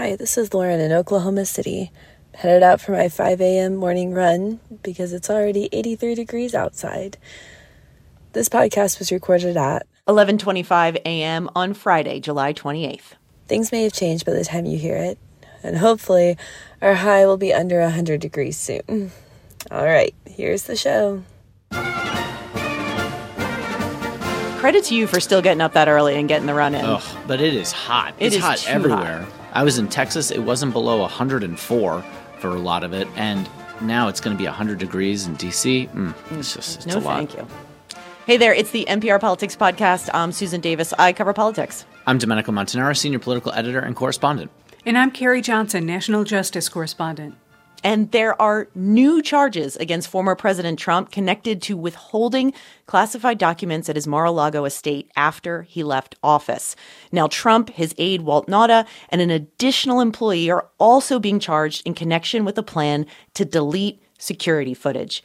Hi, this is Lauren in Oklahoma City. Headed out for my 5 a.m. morning run because it's already 83 degrees outside. This podcast was recorded at 11:25 a.m. on Friday, July 28th. Things may have changed by the time you hear it, and hopefully our high will be under 100 degrees soon. All right, here's the show. Credit to you for still getting up that early and getting the run in. Ugh, but it is hot. It it's is hot too everywhere. hot. I was in Texas. It wasn't below 104 for a lot of it, and now it's going to be 100 degrees in DC. Mm, it's just it's no, a lot. thank you. Hey there, it's the NPR Politics Podcast. I'm Susan Davis. I cover politics. I'm Domenico Montanaro, senior political editor and correspondent. And I'm Carrie Johnson, national justice correspondent. And there are new charges against former President Trump connected to withholding classified documents at his Mar a Lago estate after he left office. Now, Trump, his aide Walt Nauta, and an additional employee are also being charged in connection with a plan to delete security footage.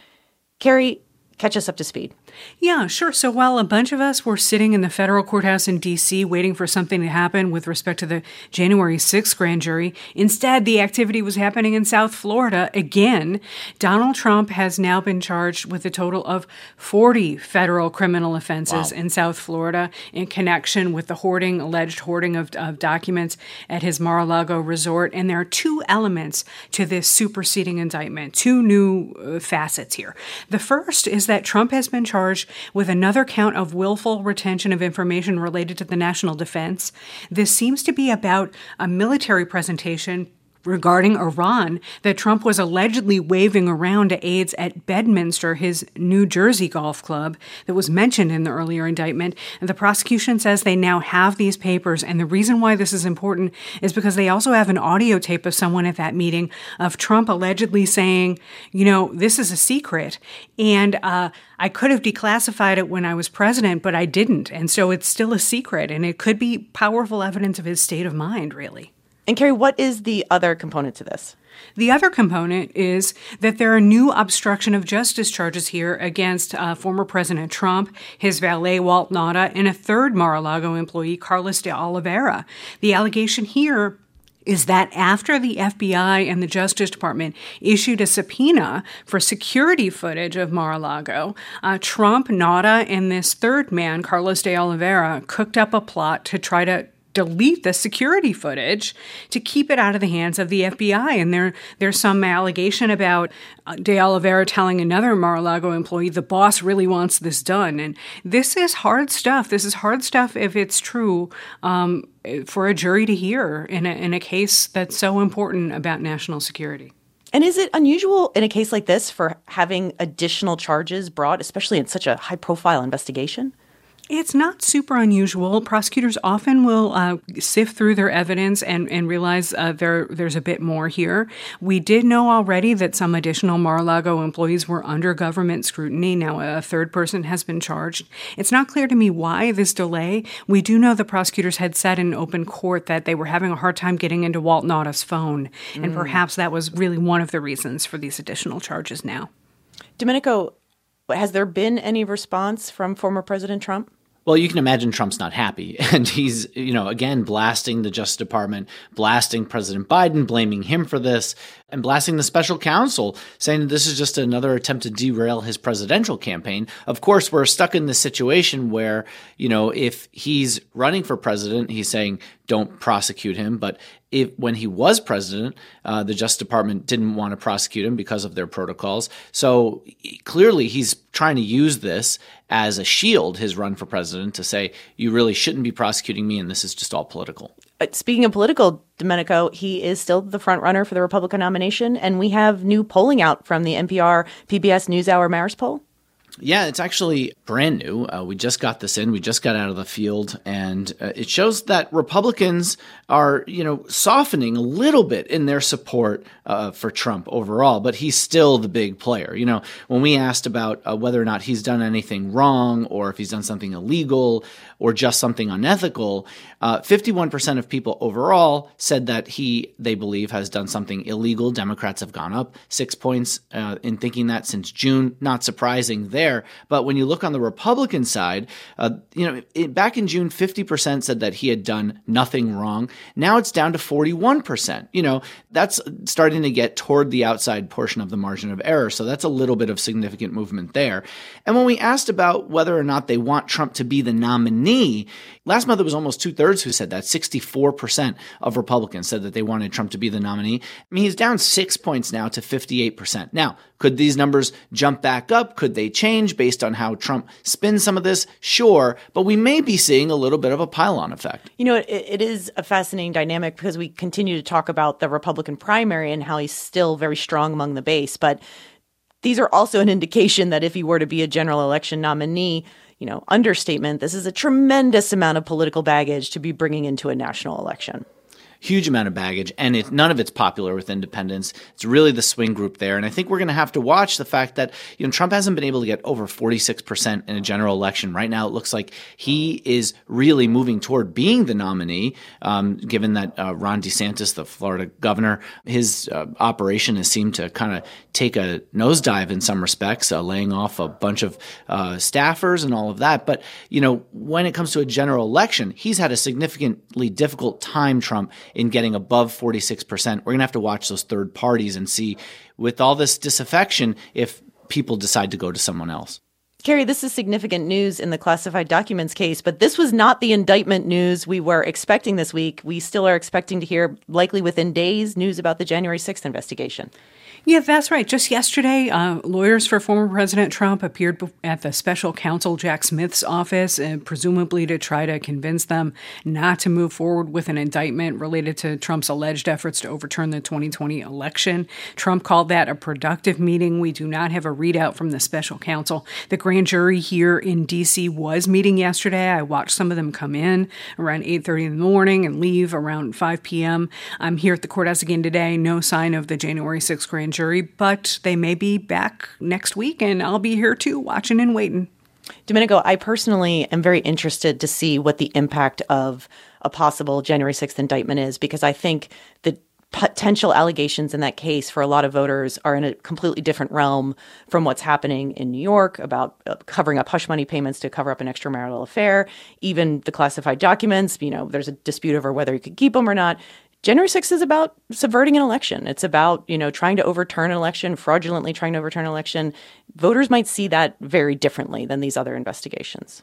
Carrie, catch us up to speed. Yeah, sure. So while a bunch of us were sitting in the federal courthouse in D.C. waiting for something to happen with respect to the January 6th grand jury, instead the activity was happening in South Florida again. Donald Trump has now been charged with a total of 40 federal criminal offenses in South Florida in connection with the hoarding, alleged hoarding of, of documents at his Mar-a-Lago resort. And there are two elements to this superseding indictment, two new uh, facets here. The first is that Trump has been charged with another count of willful retention of information related to the national defense. This seems to be about a military presentation regarding Iran that Trump was allegedly waving around to aides at Bedminster, his New Jersey golf club that was mentioned in the earlier indictment. And the prosecution says they now have these papers. And the reason why this is important is because they also have an audio tape of someone at that meeting of Trump allegedly saying, you know, this is a secret. And uh, I could have declassified it when I was president, but I didn't. And so it's still a secret. And it could be powerful evidence of his state of mind, really. And Carrie, what is the other component to this? The other component is that there are new obstruction of justice charges here against uh, former President Trump, his valet Walt Nauta, and a third Mar-a-Lago employee, Carlos de Oliveira. The allegation here is that after the FBI and the Justice Department issued a subpoena for security footage of Mar-a-Lago, uh, Trump, Nauta, and this third man, Carlos de Oliveira, cooked up a plot to try to delete the security footage to keep it out of the hands of the FBI. And there, there's some allegation about uh, De Oliveira telling another Mar-a-Lago employee, the boss really wants this done. And this is hard stuff. This is hard stuff if it's true um, for a jury to hear in a, in a case that's so important about national security. And is it unusual in a case like this for having additional charges brought, especially in such a high profile investigation? It's not super unusual. Prosecutors often will uh, sift through their evidence and, and realize uh, there there's a bit more here. We did know already that some additional Mar-a-Lago employees were under government scrutiny. Now a third person has been charged. It's not clear to me why this delay. We do know the prosecutors had said in open court that they were having a hard time getting into Walt Nauta's phone, and perhaps that was really one of the reasons for these additional charges now. Domenico, has there been any response from former President Trump? Well, you can imagine Trump's not happy. And he's, you know, again, blasting the Justice Department, blasting President Biden, blaming him for this, and blasting the special counsel, saying that this is just another attempt to derail his presidential campaign. Of course, we're stuck in this situation where, you know, if he's running for president, he's saying, don't prosecute him. But if when he was president, uh, the Justice Department didn't want to prosecute him because of their protocols. So clearly, he's trying to use this as a shield, his run for president, to say you really shouldn't be prosecuting me, and this is just all political. Uh, Speaking of political, Domenico, he is still the front runner for the Republican nomination, and we have new polling out from the NPR PBS NewsHour Marist poll. Yeah, it's actually brand new. Uh, we just got this in. We just got out of the field, and uh, it shows that Republicans are, you know, softening a little bit in their support uh, for Trump overall. But he's still the big player. You know, when we asked about uh, whether or not he's done anything wrong, or if he's done something illegal, or just something unethical, uh, fifty-one percent of people overall said that he, they believe, has done something illegal. Democrats have gone up six points uh, in thinking that since June. Not surprising there there. But when you look on the Republican side, uh, you know, it, back in June, 50% said that he had done nothing wrong. Now it's down to 41%. You know, that's starting to get toward the outside portion of the margin of error. So that's a little bit of significant movement there. And when we asked about whether or not they want Trump to be the nominee, last month it was almost two thirds who said that. 64% of Republicans said that they wanted Trump to be the nominee. I mean, he's down six points now to 58%. Now, could these numbers jump back up? Could they change based on how Trump spins some of this? Sure, but we may be seeing a little bit of a pylon effect. You know, it, it is a fascinating dynamic because we continue to talk about the Republican primary and how he's still very strong among the base. But these are also an indication that if he were to be a general election nominee, you know, understatement, this is a tremendous amount of political baggage to be bringing into a national election huge amount of baggage, and it, none of it's popular with independents. It's really the swing group there, and I think we're going to have to watch the fact that you know Trump hasn't been able to get over forty six percent in a general election. Right now, it looks like he is really moving toward being the nominee. Um, given that uh, Ron DeSantis, the Florida governor, his uh, operation has seemed to kind of take a nosedive in some respects, uh, laying off a bunch of uh, staffers and all of that. But you know, when it comes to a general election, he's had a significantly difficult time. Trump in getting above 46%. We're going to have to watch those third parties and see, with all this disaffection, if people decide to go to someone else. Carrie, this is significant news in the classified documents case, but this was not the indictment news we were expecting this week. We still are expecting to hear, likely within days, news about the January 6th investigation. Yeah, that's right. Just yesterday, uh, lawyers for former President Trump appeared at the special counsel Jack Smith's office, uh, presumably to try to convince them not to move forward with an indictment related to Trump's alleged efforts to overturn the 2020 election. Trump called that a productive meeting. We do not have a readout from the special counsel. The grand jury here in D.C. was meeting yesterday. I watched some of them come in around 8:30 in the morning and leave around 5 p.m. I'm here at the courthouse again today. No sign of the January 6th grand jury, but they may be back next week, and I'll be here too, watching and waiting. Domenico, I personally am very interested to see what the impact of a possible January 6th indictment is because I think the potential allegations in that case for a lot of voters are in a completely different realm from what's happening in New York about uh, covering up hush money payments to cover up an extramarital affair, even the classified documents. You know, there's a dispute over whether you could keep them or not. January 6th is about subverting an election. It's about, you know, trying to overturn an election, fraudulently trying to overturn an election. Voters might see that very differently than these other investigations.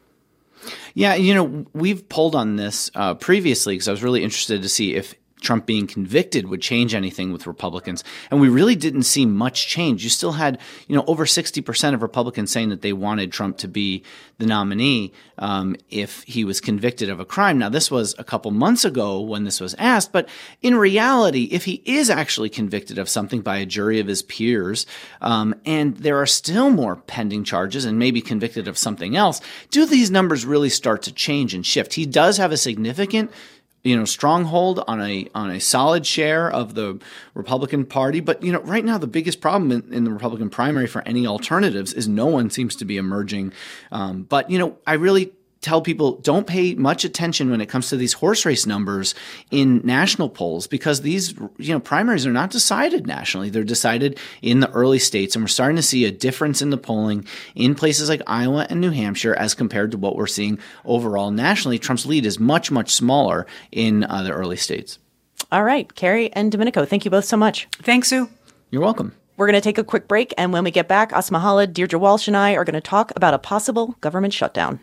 Yeah, you know, we've pulled on this uh, previously because I was really interested to see if Trump being convicted would change anything with Republicans. And we really didn't see much change. You still had, you know, over 60% of Republicans saying that they wanted Trump to be the nominee um, if he was convicted of a crime. Now, this was a couple months ago when this was asked, but in reality, if he is actually convicted of something by a jury of his peers, um, and there are still more pending charges and maybe convicted of something else, do these numbers really start to change and shift? He does have a significant you know stronghold on a on a solid share of the Republican Party. But you know, right now the biggest problem in, in the Republican primary for any alternatives is no one seems to be emerging. Um, but you know, I really tell people don't pay much attention when it comes to these horse race numbers in national polls because these you know primaries are not decided nationally. They're decided in the early states and we're starting to see a difference in the polling in places like Iowa and New Hampshire as compared to what we're seeing overall nationally. Trump's lead is much much smaller in uh, the early states. All right. Carrie and Domenico thank you both so much. Thanks Sue. You're welcome. We're going to take a quick break, and when we get back, Asma Khalid, Deirdre Walsh, and I are going to talk about a possible government shutdown.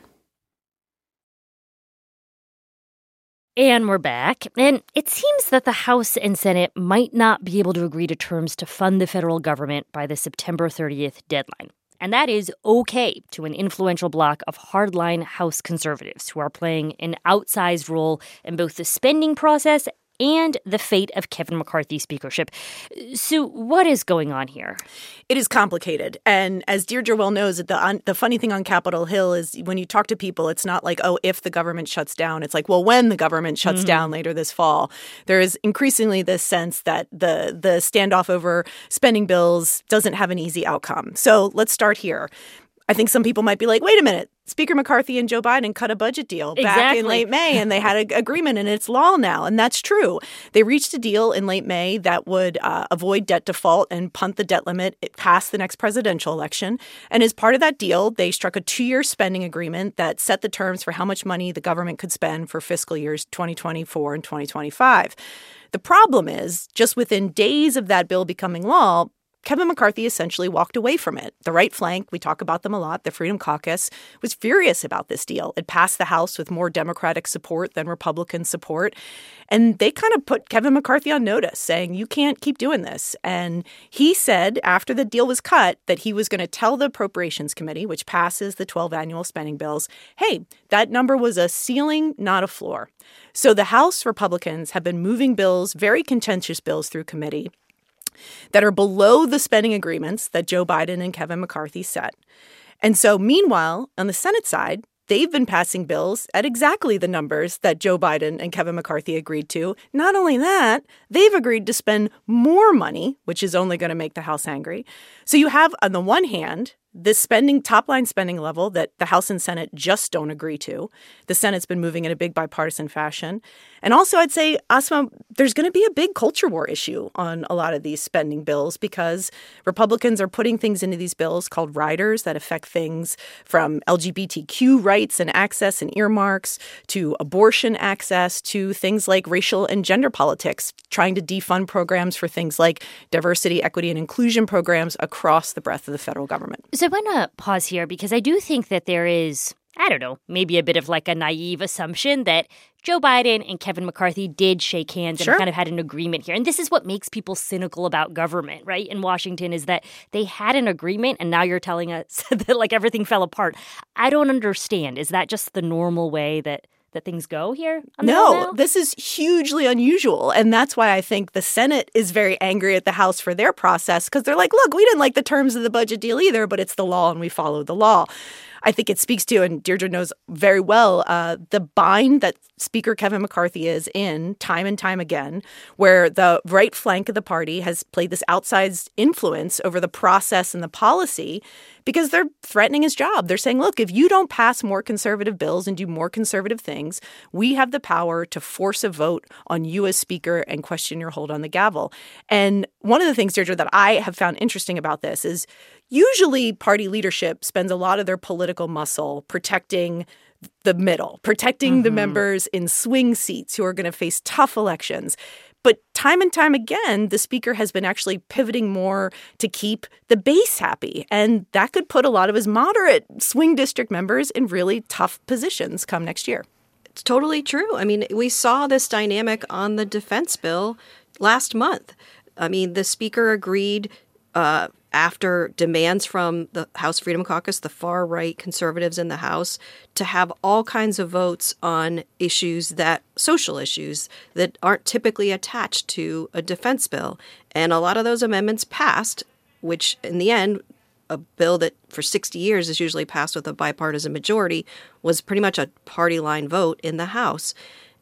And we're back. And it seems that the House and Senate might not be able to agree to terms to fund the federal government by the September 30th deadline. And that is okay to an influential bloc of hardline House conservatives who are playing an outsized role in both the spending process and the fate of Kevin McCarthy's speakership. So, what is going on here? It is complicated, and as Deirdre well knows, the the funny thing on Capitol Hill is when you talk to people, it's not like oh, if the government shuts down. It's like well, when the government shuts mm-hmm. down later this fall. There is increasingly this sense that the the standoff over spending bills doesn't have an easy outcome. So let's start here. I think some people might be like, wait a minute, Speaker McCarthy and Joe Biden cut a budget deal exactly. back in late May and they had an agreement and it's law now. And that's true. They reached a deal in late May that would uh, avoid debt default and punt the debt limit past the next presidential election. And as part of that deal, they struck a two year spending agreement that set the terms for how much money the government could spend for fiscal years 2024 and 2025. The problem is, just within days of that bill becoming law, Kevin McCarthy essentially walked away from it. The right flank, we talk about them a lot, the Freedom Caucus, was furious about this deal. It passed the House with more Democratic support than Republican support. And they kind of put Kevin McCarthy on notice, saying, you can't keep doing this. And he said after the deal was cut that he was going to tell the Appropriations Committee, which passes the 12 annual spending bills, hey, that number was a ceiling, not a floor. So the House Republicans have been moving bills, very contentious bills, through committee that are below the spending agreements that Joe Biden and Kevin McCarthy set. And so, meanwhile, on the Senate side, they've been passing bills at exactly the numbers that Joe Biden and Kevin McCarthy agreed to. Not only that, they've agreed to spend more money, which is only going to make the House angry. So you have, on the one hand, this spending top line spending level that the House and Senate just don't agree to. The Senate's been moving in a big bipartisan fashion. And also I'd say Asma there's going to be a big culture war issue on a lot of these spending bills because Republicans are putting things into these bills called riders that affect things from LGBTQ rights and access and earmarks to abortion access to things like racial and gender politics, trying to defund programs for things like diversity, equity and inclusion programs across the breadth of the federal government. So I want to pause here because I do think that there is, I don't know, maybe a bit of like a naive assumption that Joe Biden and Kevin McCarthy did shake hands Sure. and kind of had an agreement here. And this is what makes people cynical about government, right? In Washington is that they had an agreement and now you're telling us that like everything fell apart. I don't understand. Is that just the normal way that that things go here? on No, this is hugely unusual. And that's why I think the Senate is very angry at the House for their process because they're like, look, we didn't like the terms of the budget deal either, but it's the law and we follow the law. I think it speaks to, and Deirdre knows very well, uh, the bind that Speaker Kevin McCarthy is in time and time again, where the right flank of the party has played this outsized influence over the process and the policy because they're threatening his job. They're saying, look, if you don't pass more conservative bills and do more conservative things, we have the power to force a vote on you as Speaker and question your hold on the gavel. And one of the things, Deirdre, that I have found interesting about this is usually party leadership spends a lot of their political muscle protecting the middle, protecting the mm-hmm. members in swing seats who are going to face tough elections. But time and time again, the speaker has been actually pivoting more to keep the base happy. And that could put a lot of his moderate swing district members in really tough positions come next year. It's totally true. I mean, we saw this dynamic on the defense bill last month. I mean, the speaker agreed uh, after demands from the House Freedom Caucus, the far right conservatives in the House, to have all kinds of votes on issues that social issues that aren't typically attached to a defense bill. And a lot of those amendments passed, which in the end, a bill that for 60 years is usually passed with a bipartisan majority was pretty much a party line vote in the House.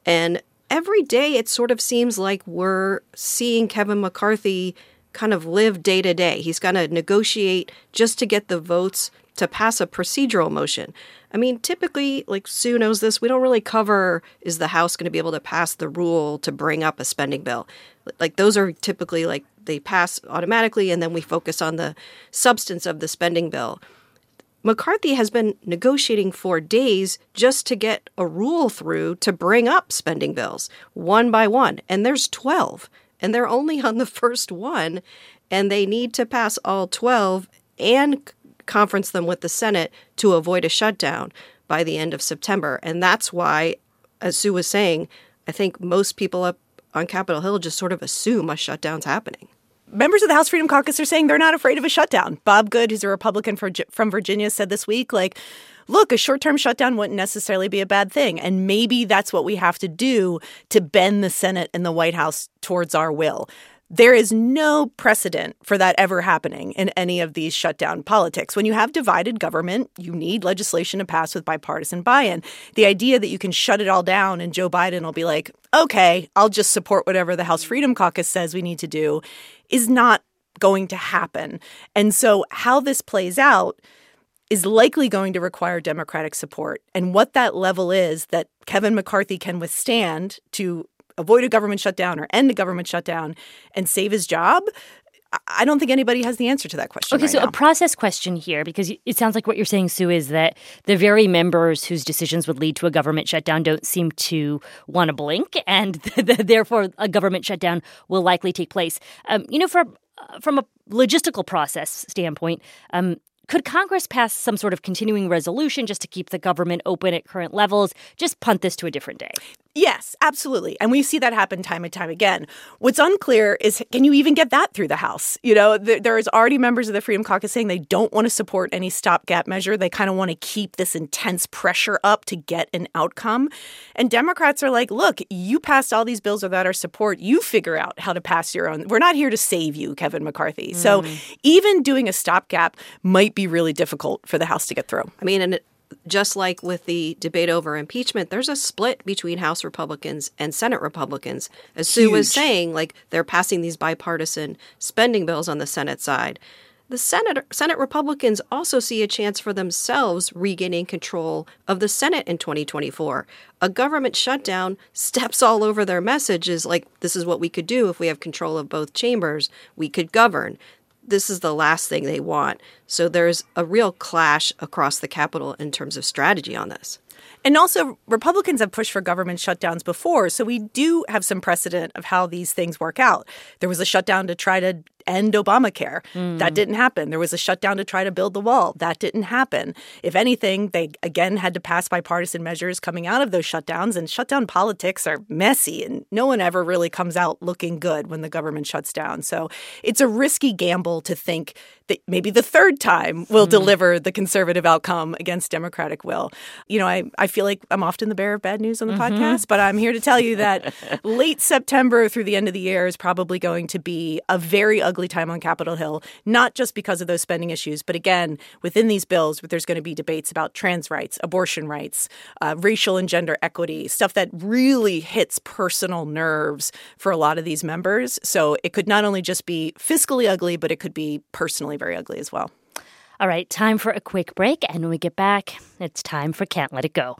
And every day it sort of seems like we're seeing Kevin McCarthy kind of live day to day. He's going to negotiate just to get the votes to pass a procedural motion. I mean, typically, like Sue knows this, we don't really cover is the House going to be able to pass the rule to bring up a spending bill. Like, those are typically like they pass automatically, and then we focus on the substance of the spending bill. McCarthy has been negotiating for days just to get a rule through to bring up spending bills one by one. And there's 12, and they're only on the first one, and they need to pass all 12 and conference them with the Senate to avoid a shutdown by the end of September. And that's why, as Sue was saying, I think most people up on Capitol Hill just sort of assume a shutdown's happening. members of the House Freedom Caucus are saying they're not afraid of a shutdown. Bob Good, who's a Republican from Virginia, said this week, like, look, a short term shutdown wouldn't necessarily be a bad thing. And maybe that's what we have to do to bend the Senate and the White House towards our will. There is no precedent for that ever happening in any of these shutdown politics. When you have divided government, you need legislation to pass with bipartisan buy in. The idea that you can shut it all down and Joe Biden will be like, okay, I'll just support whatever the House Freedom Caucus says we need to do is not going to happen. And so, how this plays out is likely going to require Democratic support. And what that level is that Kevin McCarthy can withstand to avoid a government shutdown or end a government shutdown and save his job, I don't think anybody has the answer to that question. Okay, right so now. a process question here, because it sounds like what you're saying, Sue, is that the very members whose decisions would lead to a government shutdown don't seem to want to blink, and therefore a government shutdown will likely take place. Um, you know, from from a logistical process standpoint, um, could Congress pass some sort of continuing resolution just to keep the government open at current levels? Just punt this to a different day. Yes, absolutely. And we see that happen time and time again. What's unclear is can you even get that through the House? You know, th- there is already members of the Freedom Caucus saying they don't want to support any stopgap measure. They kind of want to keep this intense pressure up to get an outcome. And Democrats are like, look, you passed all these bills without our support. You figure out how to pass your own. We're not here to save you, Kevin McCarthy. Mm. So even doing a stopgap might be really difficult for the House to get through. I mean, and just like with the debate over impeachment, there's a split between House Republicans and Senate Republicans. As Sue was saying, like they're passing these bipartisan spending bills on the Senate side. The Senate Senate Republicans also see a chance for themselves regaining control of the Senate in 2024. A government shutdown steps all over their messages like this is what we could do if we have control of both chambers. We could govern this is the last thing they want. So there's a real clash across the Capitol in terms of strategy on this. And also, Republicans have pushed for government shutdowns before, so we do have some precedent of how these things work out. There was a shutdown to try to end Obamacare. Mm. That didn't happen. There was a shutdown to try to build the wall. That didn't happen. If anything, they again had to pass bipartisan measures coming out of those shutdowns, and shutdown politics are messy, and no one ever really comes out looking good when the government shuts down. So it's a risky gamble to think that maybe the third time will mm. deliver the conservative outcome against Democratic will. You know, I, I feel like I'm often the bearer of bad news on the mm-hmm. podcast, but I'm here to tell you that late September through the end of the year is probably going to be a very ugly ugly time on Capitol Hill, not just because of those spending issues, but again, within these bills, there's going to be debates about trans rights, abortion rights, uh, racial and gender equity, stuff that really hits personal nerves for a lot of these members. So it could not only just be fiscally ugly, but it could be personally very ugly as well. All right, time for a quick break. And when we get back, it's time for Can't Let It Go.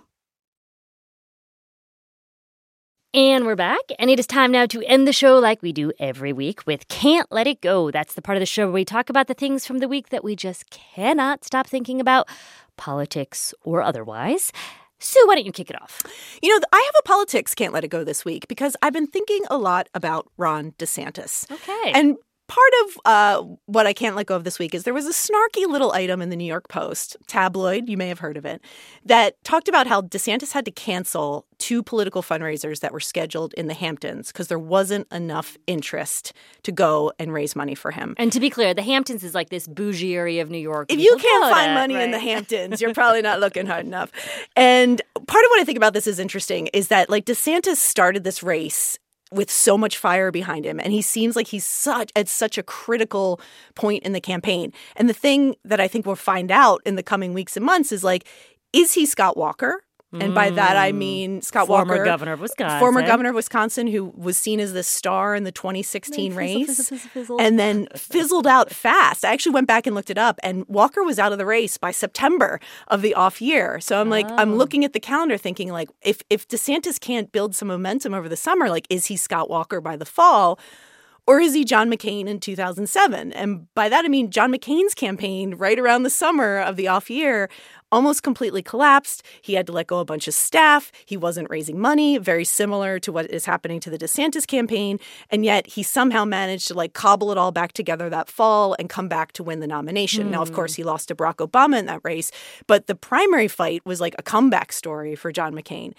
And we're back, and it is time now to end the show like we do every week with Can't Let It Go. That's the part of the show where we talk about the things from the week that we just cannot stop thinking about, politics or otherwise. Sue, why don't you kick it off? You know, I have a politics can't let it go this week because I've been thinking a lot about Ron DeSantis. Okay. And part of uh, what I can't let go of this week is there was a snarky little item in the New York Post, tabloid, you may have heard of it, that talked about how DeSantis had to cancel two political fundraisers that were scheduled in the Hamptons because there wasn't enough interest to go and raise money for him. And to be clear, the Hamptons is like this bougie area of New York. If you can't find money right? in the Hamptons, you're probably not looking hard enough. And part of what I think about this is interesting is that like DeSantis started this race with so much fire behind him and he seems like he's such at such a critical point in the campaign. And the thing that i think we'll find out in the coming weeks and months is like is he scott walker and by that I mm. mean Scott former Walker, governor of Wisconsin, former governor of Wisconsin, who was seen as the star in the 2016 race, fizzle, fizzle, fizzle, and then fizzled out fast. I actually went back and looked it up, and Walker was out of the race by September of the off year. So I'm like, oh. I'm looking at the calendar, thinking like, if if DeSantis can't build some momentum over the summer, like, is he Scott Walker by the fall? Or is he John McCain in 2007? And by that, I mean John McCain's campaign right around the summer of the off year almost completely collapsed. He had to let go a bunch of staff. He wasn't raising money, very similar to what is happening to the DeSantis campaign. And yet he somehow managed to like cobble it all back together that fall and come back to win the nomination. Mm. Now, of course, he lost to Barack Obama in that race, but the primary fight was like a comeback story for John McCain.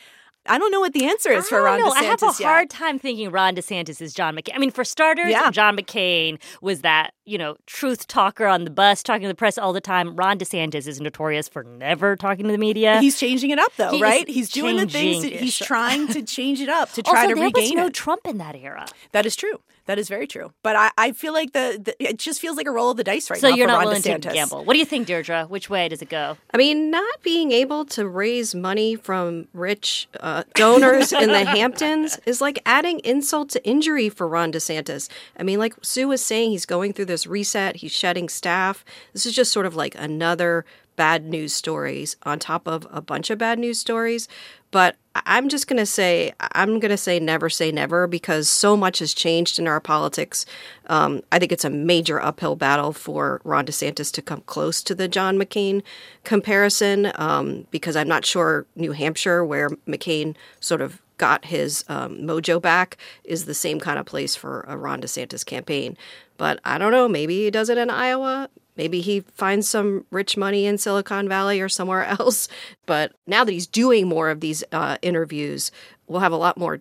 I don't know what the answer is for Ron know. DeSantis. I have a yet. hard time thinking Ron DeSantis is John McCain. I mean, for starters, yeah. John McCain was that you know truth talker on the bus, talking to the press all the time. Ron DeSantis is notorious for never talking to the media. He's changing it up though, he right? He's doing the things. That he's trying to change it up to try also, to regain was no it. Trump in that era. That is true. That is very true. But I, I feel like the, the, it just feels like a roll of the dice right so now. So you're not Ron willing DeSantis. to gamble. What do you think, Deirdre? Which way does it go? I mean, not being able to raise money from rich uh, donors in the Hamptons is like adding insult to injury for Ron DeSantis. I mean, like Sue was saying, he's going through this reset. He's shedding staff. This is just sort of like another bad news stories on top of a bunch of bad news stories. But I'm just going to say, I'm going to say never say never because so much has changed in our politics. Um, I think it's a major uphill battle for Ron DeSantis to come close to the John McCain comparison um, because I'm not sure New Hampshire, where McCain sort of got his um, mojo back, is the same kind of place for a Ron DeSantis campaign. But I don't know, maybe he does it in Iowa. Maybe he finds some rich money in Silicon Valley or somewhere else. But now that he's doing more of these uh, interviews, we'll have a lot more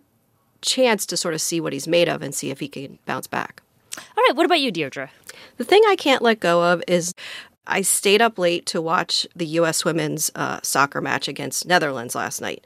chance to sort of see what he's made of and see if he can bounce back. All right, what about you, Deirdre? The thing I can't let go of is I stayed up late to watch the U.S. women's uh, soccer match against Netherlands last night.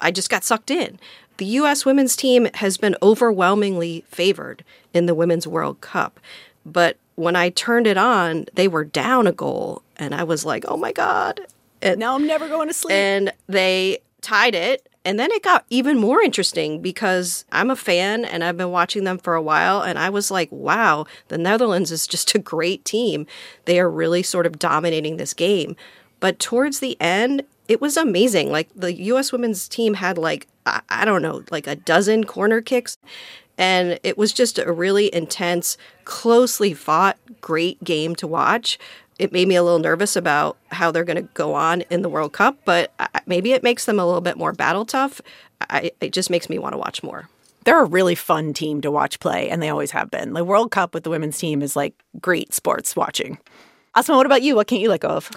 I just got sucked in. The U.S. women's team has been overwhelmingly favored in the Women's World Cup. But when I turned it on, they were down a goal. And I was like, oh my God. And, Now I'm never going to sleep. and they tied it. And then it got even more interesting because I'm a fan and I've been watching them for a while. And I was like, wow, the Netherlands is just a great team. They are really sort of dominating this game. But towards the end, it was amazing. Like the US women's team had like, I, I don't know, like a dozen corner kicks. And it was just a really intense, closely fought, great game to watch. It made me a little nervous about how they're going to go on in the World Cup, but maybe it makes them a little bit more battle tough. I, it just makes me want to watch more. They're a really fun team to watch play, and they always have been. The World Cup with the women's team is like great sports watching. Asma, what about you? What can't you let go of?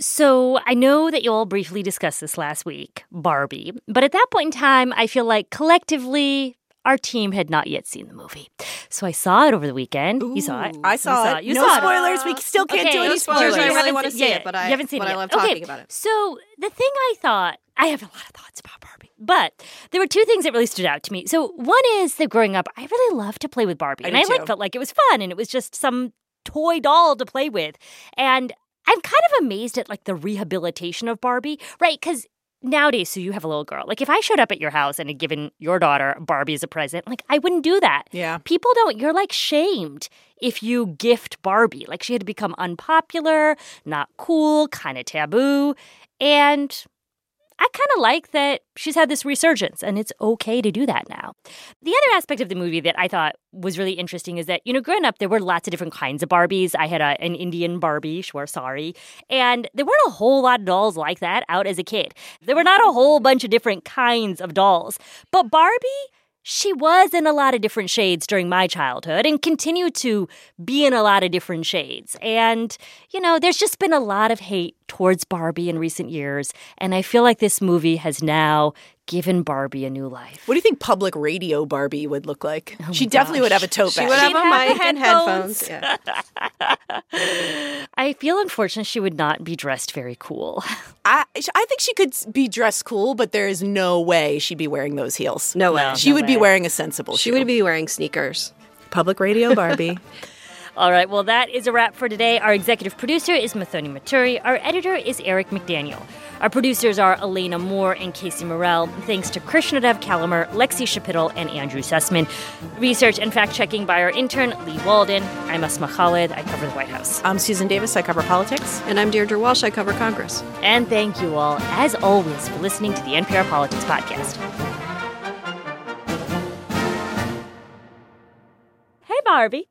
So I know that you all briefly discussed this last week, Barbie, but at that point in time, I feel like collectively, our team had not yet seen the movie. So I saw it over the weekend. you saw it. I You saw, it. You no saw it. spoilers. We still can't do any no spoilers. spoilers. I really wanna seen- see yeah, it, but I- you haven't seen but it I yet. love Okay, about it. So the thing I thought, I have a lot of thoughts about Barbie, but there were two things that really stood out to me. So one is that growing up, I really loved to play with Barbie, I and I like felt like it was fun, and it was just some toy doll to play with, and I'm kind of amazed at like the rehabilitation of Barbie, right? Because nowadays, so you have a little girl. Like if I showed up at your house and had given your daughter Barbie as a present, like I wouldn't do that. Yeah. People don't, you're like shamed if you gift Barbie. Like she had to become unpopular, not cool, kind of taboo. And I kind of like that she's had this resurgence and it's okay to do that now. The other aspect of the movie that I thought was really interesting is that, you know, growing up, there were lots of different kinds of Barbies. I had a, an Indian Barbie, sure, sorry. And there weren't a whole lot of dolls like that out as a kid. There were not a whole bunch of different kinds of dolls. But Barbie, she was in a lot of different shades during my childhood and continued to be in a lot of different shades. And, you know, there's just been a lot of hate towards Barbie in recent years. And I feel like this movie has now given Barbie a new life. What do you think public radio Barbie would look like? Oh she definitely would have a tote bag. She would have She'd a have mic and headphones. headphones. Yeah. I feel unfortunate she would not be dressed very cool. I, I think she could be dressed cool, but there is no way she'd be wearing those heels. No way. She would be wearing a sensible She shoe. would be wearing sneakers. Public radio Barbie. All right, well, that is a wrap for today. Our executive producer is Muthoni Muturi. Our editor is Eric McDaniel. Our producers are Elena Moore and Casey Morell. Thanks to Krishnadev Calamur, Lexie Schapitl, and Andrew Sussman. Research and fact checking by our intern, Lee Walden. I'm Asma Khalid. I cover the White House. I'm Susan Davis. I cover politics. And I'm Deirdre Walsh. I cover Congress. And thank you all, as always, for listening to the NPR Politics Podcast. Hey, Barbie.